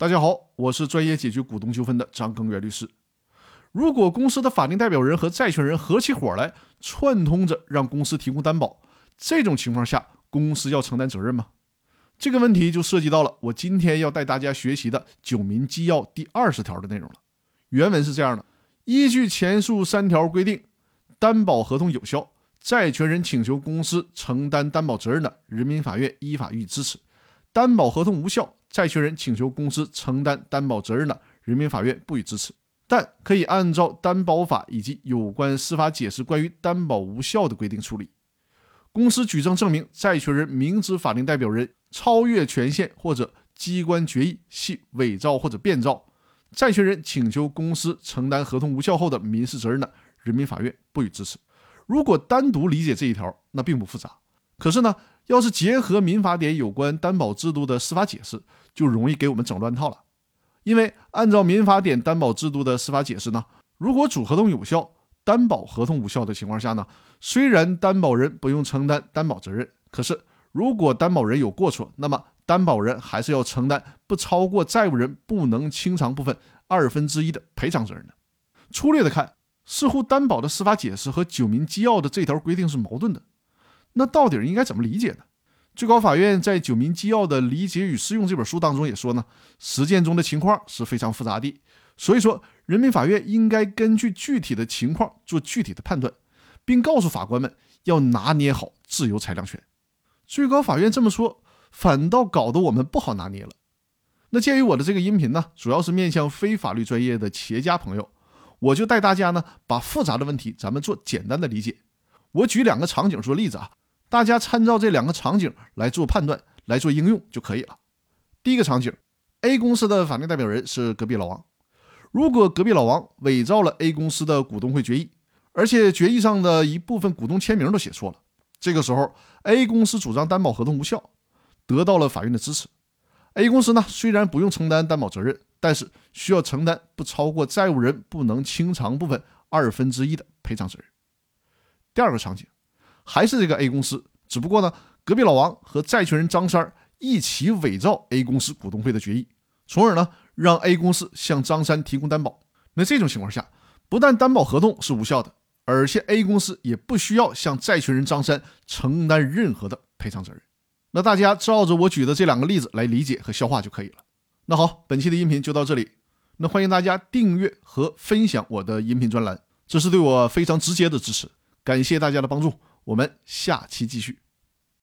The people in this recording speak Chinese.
大家好，我是专业解决股东纠纷的张根源律师。如果公司的法定代表人和债权人合起伙来串通着让公司提供担保，这种情况下，公司要承担责任吗？这个问题就涉及到了我今天要带大家学习的《九民纪要》第二十条的内容了。原文是这样的：依据前述三条规定，担保合同有效，债权人请求公司承担担保责任的，人民法院依法予以支持；担保合同无效。债权人请求公司承担担保责任的，人民法院不予支持，但可以按照担保法以及有关司法解释关于担保无效的规定处理。公司举证证明债权人明知法定代表人超越权限或者机关决议系伪造或者变造，债权人请求公司承担合同无效后的民事责任的，人民法院不予支持。如果单独理解这一条，那并不复杂。可是呢，要是结合民法典有关担保制度的司法解释，就容易给我们整乱套了。因为按照民法典担保制度的司法解释呢，如果主合同有效，担保合同无效的情况下呢，虽然担保人不用承担担保责任，可是如果担保人有过错，那么担保人还是要承担不超过债务人不能清偿部分二分之一的赔偿责任的。粗略的看，似乎担保的司法解释和九民纪要的这条规定是矛盾的。那到底应该怎么理解呢？最高法院在《九民纪要的理解与适用》这本书当中也说呢，实践中的情况是非常复杂的，所以说人民法院应该根据具体的情况做具体的判断，并告诉法官们要拿捏好自由裁量权。最高法院这么说，反倒搞得我们不好拿捏了。那鉴于我的这个音频呢，主要是面向非法律专业的企业家朋友，我就带大家呢把复杂的问题咱们做简单的理解。我举两个场景做例子啊。大家参照这两个场景来做判断、来做应用就可以了。第一个场景，A 公司的法定代表人是隔壁老王。如果隔壁老王伪造了 A 公司的股东会决议，而且决议上的一部分股东签名都写错了，这个时候 A 公司主张担保合同无效，得到了法院的支持。A 公司呢，虽然不用承担担保责任，但是需要承担不超过债务人不能清偿部分二分之一的赔偿责任。第二个场景。还是这个 A 公司，只不过呢，隔壁老王和债权人张三一起伪造 A 公司股东会的决议，从而呢让 A 公司向张三提供担保。那这种情况下，不但担保合同是无效的，而且 A 公司也不需要向债权人张三承担任何的赔偿责任。那大家照着我举的这两个例子来理解和消化就可以了。那好，本期的音频就到这里。那欢迎大家订阅和分享我的音频专栏，这是对我非常直接的支持。感谢大家的帮助。我们下期继续。